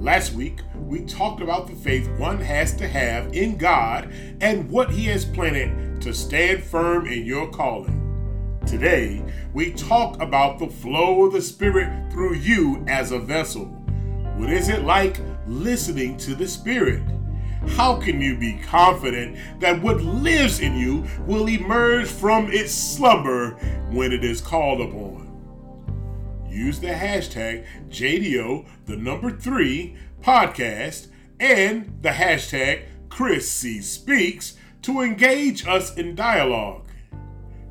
Last week, we talked about the faith one has to have in God and what He has planted to stand firm in your calling. Today, we talk about the flow of the Spirit through you as a vessel. What is it like listening to the Spirit? How can you be confident that what lives in you will emerge from its slumber when it is called upon? Use the hashtag JDO, the number three podcast, and the hashtag Chris C Speaks to engage us in dialogue.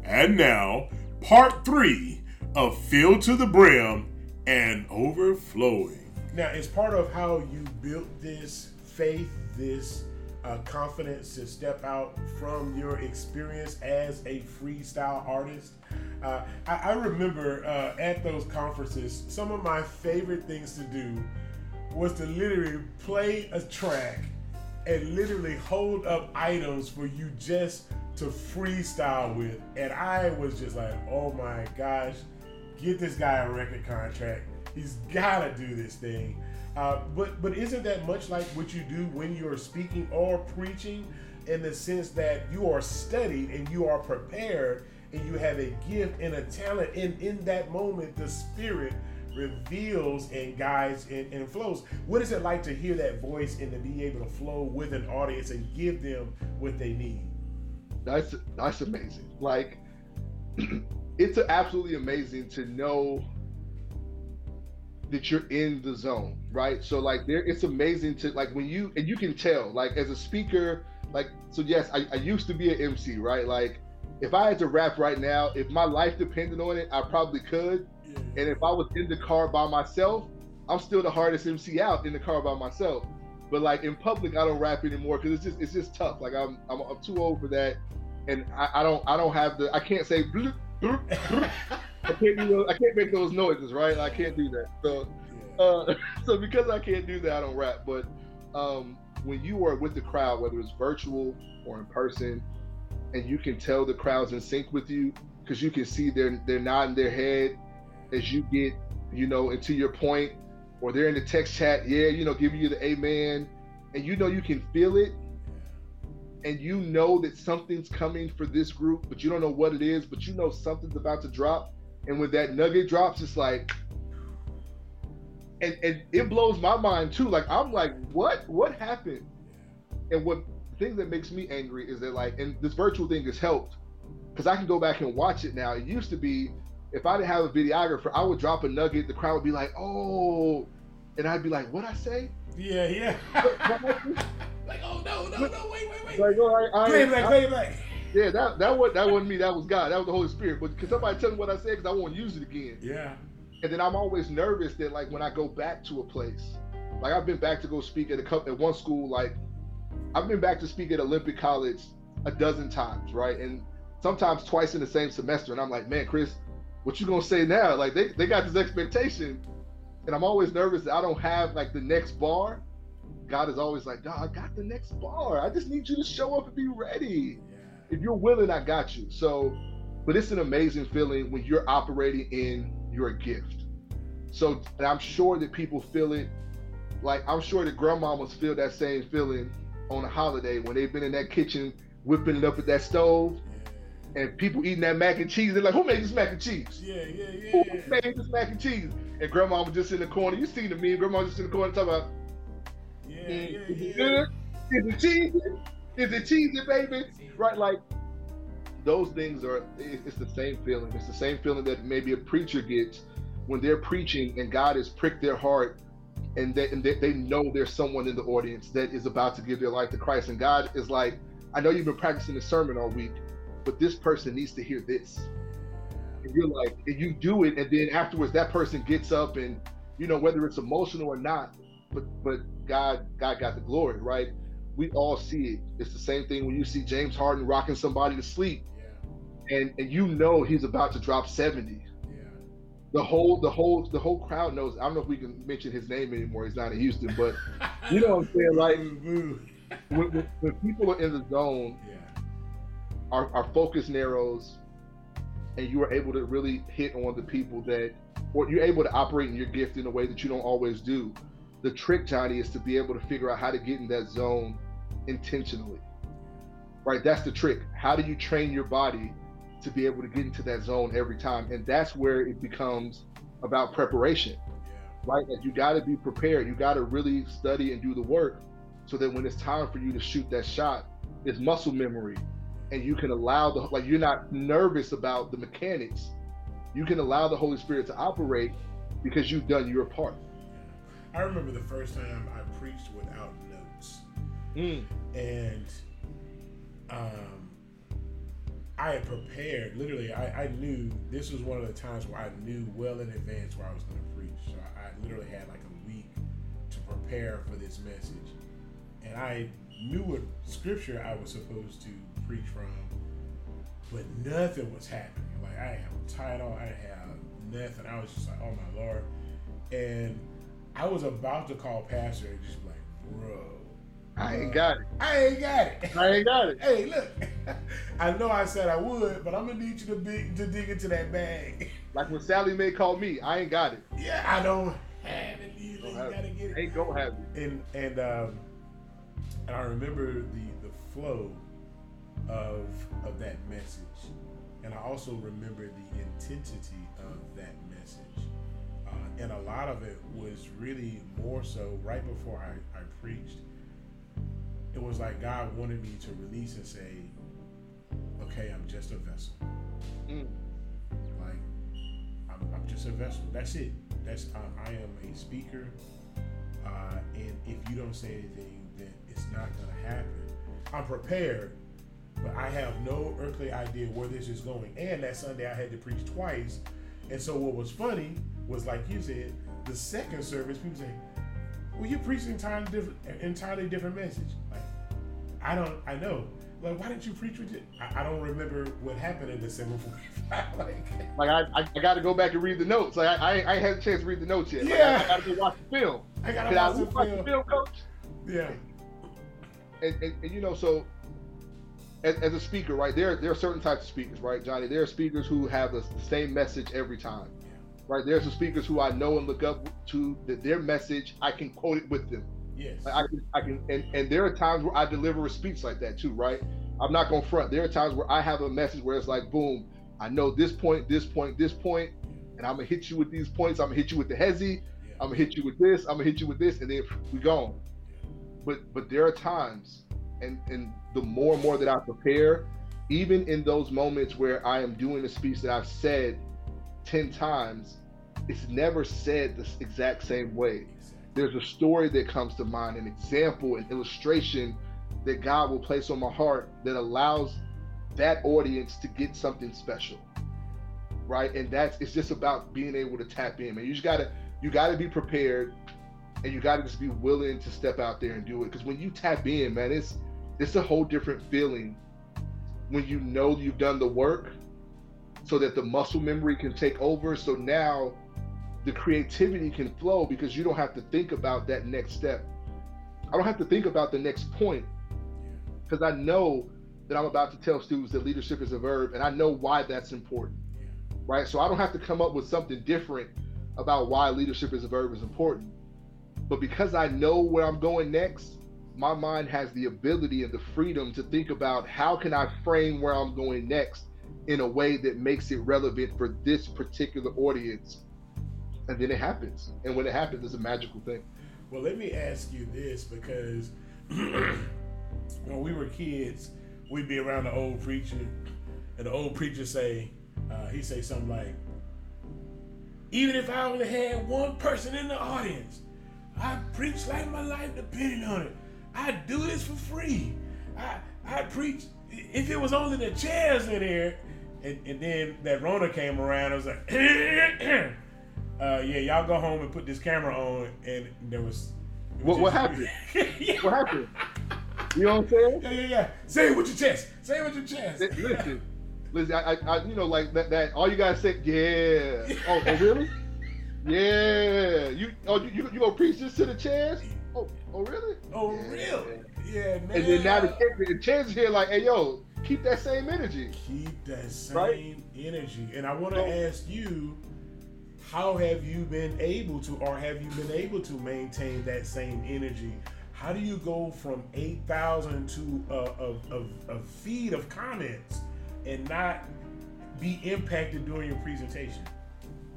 And now, part three of Filled to the Brim and Overflowing. Now, it's part of how you built this faith, this uh, confidence to step out from your experience as a freestyle artist. Uh, I, I, remember uh, at those conferences, some of my favorite things to do was to literally play a track and literally hold up items for you just to freestyle with. And I was just like, oh my gosh, get this guy a record contract. He's got to do this thing. Uh, but but isn't that much like what you do when you're speaking or preaching, in the sense that you are studied and you are prepared and you have a gift and a talent, and in that moment, the Spirit reveals and guides and, and flows. What is it like to hear that voice and to be able to flow with an audience and give them what they need? That's that's amazing. Like it's absolutely amazing to know that you're in the zone, right? So like there, it's amazing to like when you and you can tell like as a speaker, like so yes, I, I used to be an MC, right? Like if I had to rap right now, if my life depended on it, I probably could. Yeah. And if I was in the car by myself, I'm still the hardest MC out in the car by myself. But like in public, I don't rap anymore because it's just it's just tough. Like I'm, I'm I'm too old for that, and I, I don't I don't have the I can't say. Bloop, bloop, bloop. I can't do those, I can't make those noises, right? I can't do that. So, uh, so because I can't do that, I don't rap. But um, when you are with the crowd, whether it's virtual or in person, and you can tell the crowd's in sync with you because you can see they're they're nodding their head as you get you know into your point, or they're in the text chat, yeah, you know, giving you the amen, and you know you can feel it and you know that something's coming for this group, but you don't know what it is, but you know something's about to drop. And when that nugget drops, it's like, and and it blows my mind too. Like I'm like, what? What happened? And what thing that makes me angry is that like, and this virtual thing has helped because I can go back and watch it now. It used to be if I didn't have a videographer, I would drop a nugget, the crowd would be like, oh, and I'd be like, what I say? Yeah, yeah. like, oh no, no, no, wait, wait, wait. Like, oh, I, I, play it back, play it back. Yeah, that that was that wasn't me. That was God. That was the Holy Spirit. But can somebody tell me what I said? Because I won't use it again. Yeah. And then I'm always nervous that like when I go back to a place, like I've been back to go speak at a couple at one school. Like I've been back to speak at Olympic College a dozen times, right? And sometimes twice in the same semester. And I'm like, man, Chris, what you gonna say now? Like they they got this expectation, and I'm always nervous that I don't have like the next bar. God is always like, dog, I got the next bar. I just need you to show up and be ready if you're willing, I got you. So, but it's an amazing feeling when you're operating in your gift. So, and I'm sure that people feel it. Like I'm sure that grandmamas feel that same feeling on a holiday when they've been in that kitchen whipping it up at that stove, and people eating that mac and cheese. They're like, "Who made this mac and cheese? Yeah, yeah, yeah. Who made this mac and cheese?" And grandma was just in the corner. You seen the meme? Grandma was just in the corner talking about. Yeah, yeah, good? Is it cheesy? Is it cheesy, baby? Right? Like those things are. It's the same feeling. It's the same feeling that maybe a preacher gets when they're preaching and God has pricked their heart and they, and they, they know there's someone in the audience that is about to give their life to Christ. And God is like, I know you've been practicing the sermon all week, but this person needs to hear this. And you're like, and you do it, and then afterwards that person gets up and you know whether it's emotional or not, but but God God got the glory, right? We all see it. It's the same thing when you see James Harden rocking somebody to sleep, yeah. and and you know he's about to drop seventy. Yeah. The whole the whole the whole crowd knows. I don't know if we can mention his name anymore. He's not in Houston, but you know what I'm saying. Like when, when, when, people are in the zone, yeah. our our focus narrows, and you are able to really hit on the people that, or you're able to operate in your gift in a way that you don't always do The trick, Johnny, is to be able to figure out how to get in that zone intentionally. Right? That's the trick. How do you train your body to be able to get into that zone every time? And that's where it becomes about preparation. Right? That you got to be prepared. You got to really study and do the work so that when it's time for you to shoot that shot, it's muscle memory and you can allow the like you're not nervous about the mechanics you can allow the holy spirit to operate because you've done your part i remember the first time i preached without mm. and um, i had prepared literally I, I knew this was one of the times where i knew well in advance where i was going to preach so I, I literally had like a week to prepare for this message and i knew what scripture i was supposed to preach from, but nothing was happening. Like I have a title, I didn't have nothing. I was just like, oh my lord. And I was about to call pastor and just like, bro. I ain't got it. I ain't got it. I ain't got it. hey, look. I know I said I would, but I'm gonna need you to be to dig into that bag. Like when Sallie Mae called me, I ain't got it. Yeah, I don't have it either. You gotta get it. Ain't gonna have it. And and um and I remember the the flow of of that message, and I also remember the intensity of that message. Uh, and a lot of it was really more so right before I, I preached. It was like God wanted me to release and say, "Okay, I'm just a vessel. Mm. Like I'm, I'm, just a vessel. That's it. That's I am a speaker. Uh, and if you don't say anything, then it's not going to happen. I'm prepared, but I have no earthly idea where this is going. And that Sunday I had to preach twice. And so what was funny was like you said, the second service, people say, Well, you're preaching entirely different entirely different message. Like, I don't I know. Like, why didn't you preach with it? I, I don't remember what happened in December 45. like, like I, I, I got to go back and read the notes. Like, I, I, I had a chance to read the notes yet. Yeah. Like, I, I got to go watch the film. I got to watch, the, watch the film, coach. Yeah. And, and, and, you know, so as, as, a speaker, right? There, there are certain types of speakers, right, Johnny? There are speakers who have the, the same message every time, right? There's some speakers who I know and look up to that their message, I can quote it with them. Yes. Like I can, I can, and, and there are times where I deliver a speech like that too, right? I'm not gonna front. There are times where I have a message where it's like, boom, I know this point, this point, this point, and I'm gonna hit you with these points. I'm gonna hit you with the hezzy. I'm gonna hit you with this. I'm gonna hit you with this, and then we gone. But but there are times, and and the more and more that I prepare, even in those moments where I am doing a speech that I've said 10 times, it's never said the exact same way. There's a story that comes to mind, an example, an illustration that God will place on my heart that allows that audience to get something special. Right. And that's it's just about being able to tap in, And You just gotta you gotta be prepared and you gotta just be willing to step out there and do it. Because when you tap in, man, it's it's a whole different feeling when you know you've done the work so that the muscle memory can take over. So now the creativity can flow because you don't have to think about that next step. I don't have to think about the next point because I know that I'm about to tell students that leadership is a verb and I know why that's important. Right. So I don't have to come up with something different about why leadership is a verb is important. But because I know where I'm going next, my mind has the ability and the freedom to think about how can I frame where I'm going next in a way that makes it relevant for this particular audience. And then it happens. And when it happens, it's a magical thing. Well, let me ask you this because when we were kids, we'd be around the old preacher, and the old preacher say, uh, he say something like, even if I only had one person in the audience, I preach like my life depended on it. I do this for free. I I preach. If it was only the chairs in here, and, and then that Rona came around, I was like, uh, yeah, y'all go home and put this camera on, and there was. What, what happened? yeah. What happened? You know what I'm saying? Yeah, yeah, yeah. Say it with your chest. Say it with your chest. Listen, listen. I, I, you know, like that. That all you guys say, yeah. Oh, oh really? Yeah. You, oh, you, you, you gonna preach this to the chairs? Oh, oh really? Oh, yeah. really? Yeah, man. And then now the, the chance here, like, hey, yo, keep that same energy. Keep that same right? energy. And I want to ask you, how have you been able to, or have you been able to maintain that same energy? How do you go from 8,000 to a, a, a, feed of comments and not be impacted during your presentation?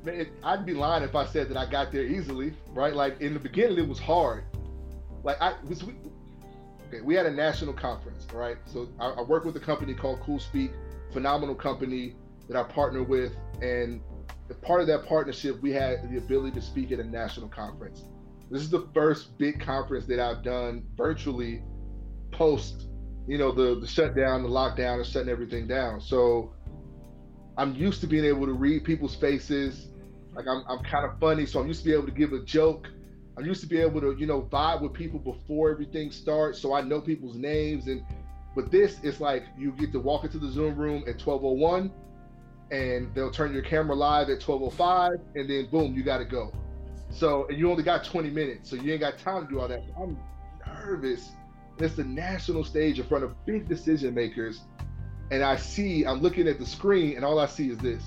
Man, I'd be lying if I said that I got there easily, right? Like in the beginning, it was hard. Like I was, we, okay, we had a national conference, right? So I, I work with a company called CoolSpeak, phenomenal company that I partner with, and part of that partnership, we had the ability to speak at a national conference. This is the first big conference that I've done virtually post, you know, the, the shutdown, the lockdown, and shutting everything down. So I'm used to being able to read people's faces. Like I'm, I'm kind of funny, so I'm used to be able to give a joke. I'm used to be able to, you know, vibe with people before everything starts, so I know people's names. And but this, it's like you get to walk into the Zoom room at 12:01 and they'll turn your camera live at 12:05, and then boom, you got to go. So and you only got 20 minutes, so you ain't got time to do all that. I'm nervous. It's the national stage in front of big decision makers, and I see I'm looking at the screen, and all I see is this.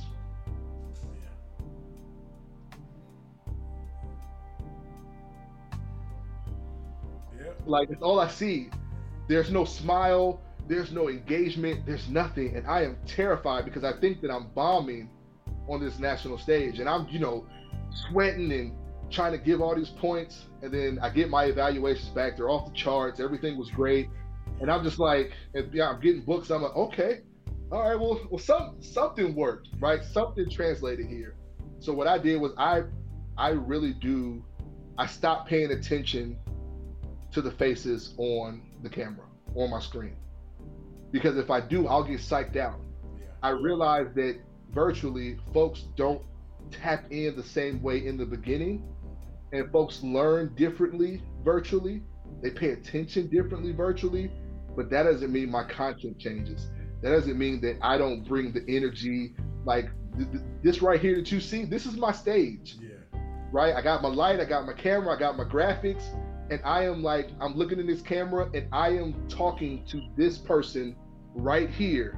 Like it's all I see. There's no smile there's no engagement, there's nothing. And I am terrified because I think that I'm bombing on this national stage and I'm, you know, sweating and trying to give all these points. And then I get my evaluations back. They're off the charts. Everything was great. And I'm just like, yeah, I'm getting books. I'm like, okay, all right, well, well, some something worked, right? Something translated here. So what I did was I I really do I stopped paying attention to the faces on the camera, on my screen because if I do, I'll get psyched out. Yeah. I realize that virtually folks don't tap in the same way in the beginning, and folks learn differently virtually. They pay attention differently virtually, but that doesn't mean my content changes. That doesn't mean that I don't bring the energy like th- th- this right here that you see. This is my stage. Yeah. Right? I got my light, I got my camera, I got my graphics, and I am like, I'm looking in this camera and I am talking to this person right here.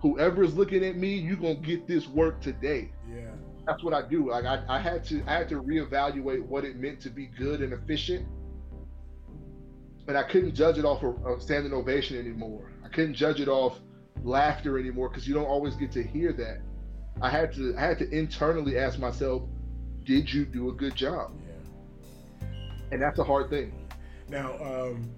Whoever is looking at me, you're gonna get this work today. Yeah. That's what I do. Like I, I had to I had to reevaluate what it meant to be good and efficient. And I couldn't judge it off of, of standing ovation anymore. I couldn't judge it off laughter anymore because you don't always get to hear that. I had to I had to internally ask myself, did you do a good job? Yeah. And that's a hard thing. Now, um,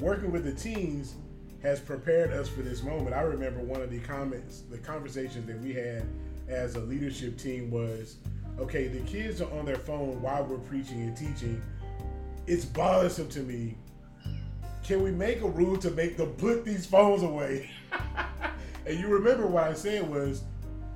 working with the teens, has prepared us for this moment. I remember one of the comments, the conversations that we had as a leadership team was, okay, the kids are on their phone while we're preaching and teaching. It's bothersome to me. Can we make a rule to make them put these phones away? and you remember what I said was,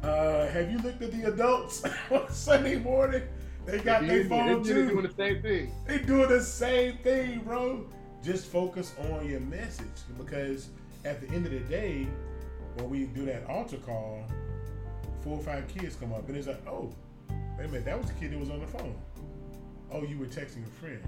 uh, have you looked at the adults on Sunday morning? They got their phone too. They're doing the same thing. They doing the same thing, bro just focus on your message because at the end of the day, when we do that altar call, four or five kids come up and it's like, oh, wait a minute, that was the kid that was on the phone. Oh, you were texting a friend.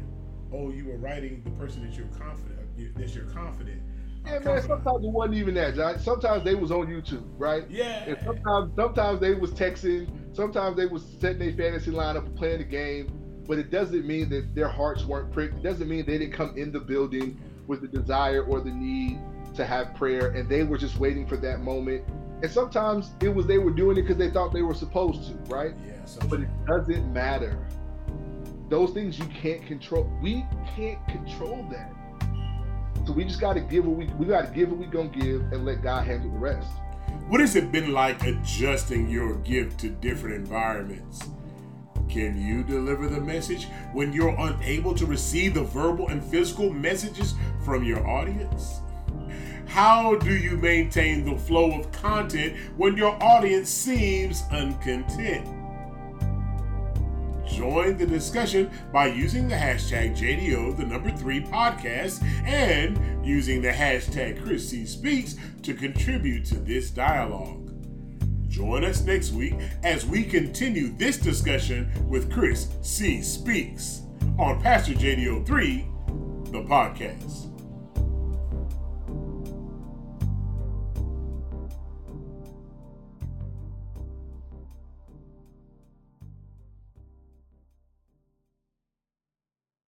Oh, you were writing the person that you're confident that you're confident. Yeah, man. Sometimes it wasn't even that, John. Sometimes they was on YouTube, right? Yeah. And sometimes, sometimes they was texting. Sometimes they was setting their fantasy lineup and playing the game but it doesn't mean that their hearts weren't pricked. It doesn't mean they didn't come in the building with the desire or the need to have prayer and they were just waiting for that moment. And sometimes it was they were doing it because they thought they were supposed to, right? Yeah. So but it doesn't matter. Those things you can't control. We can't control that. So we just got to give what we we got to give what we gonna give and let God handle the rest. What has it been like adjusting your gift to different environments? Can you deliver the message when you're unable to receive the verbal and physical messages from your audience? How do you maintain the flow of content when your audience seems uncontent? Join the discussion by using the hashtag JDO, the number three podcast, and using the hashtag Chris C. Speaks to contribute to this dialogue. Join us next week as we continue this discussion with Chris C. Speaks on Pastor JDO3, the podcast.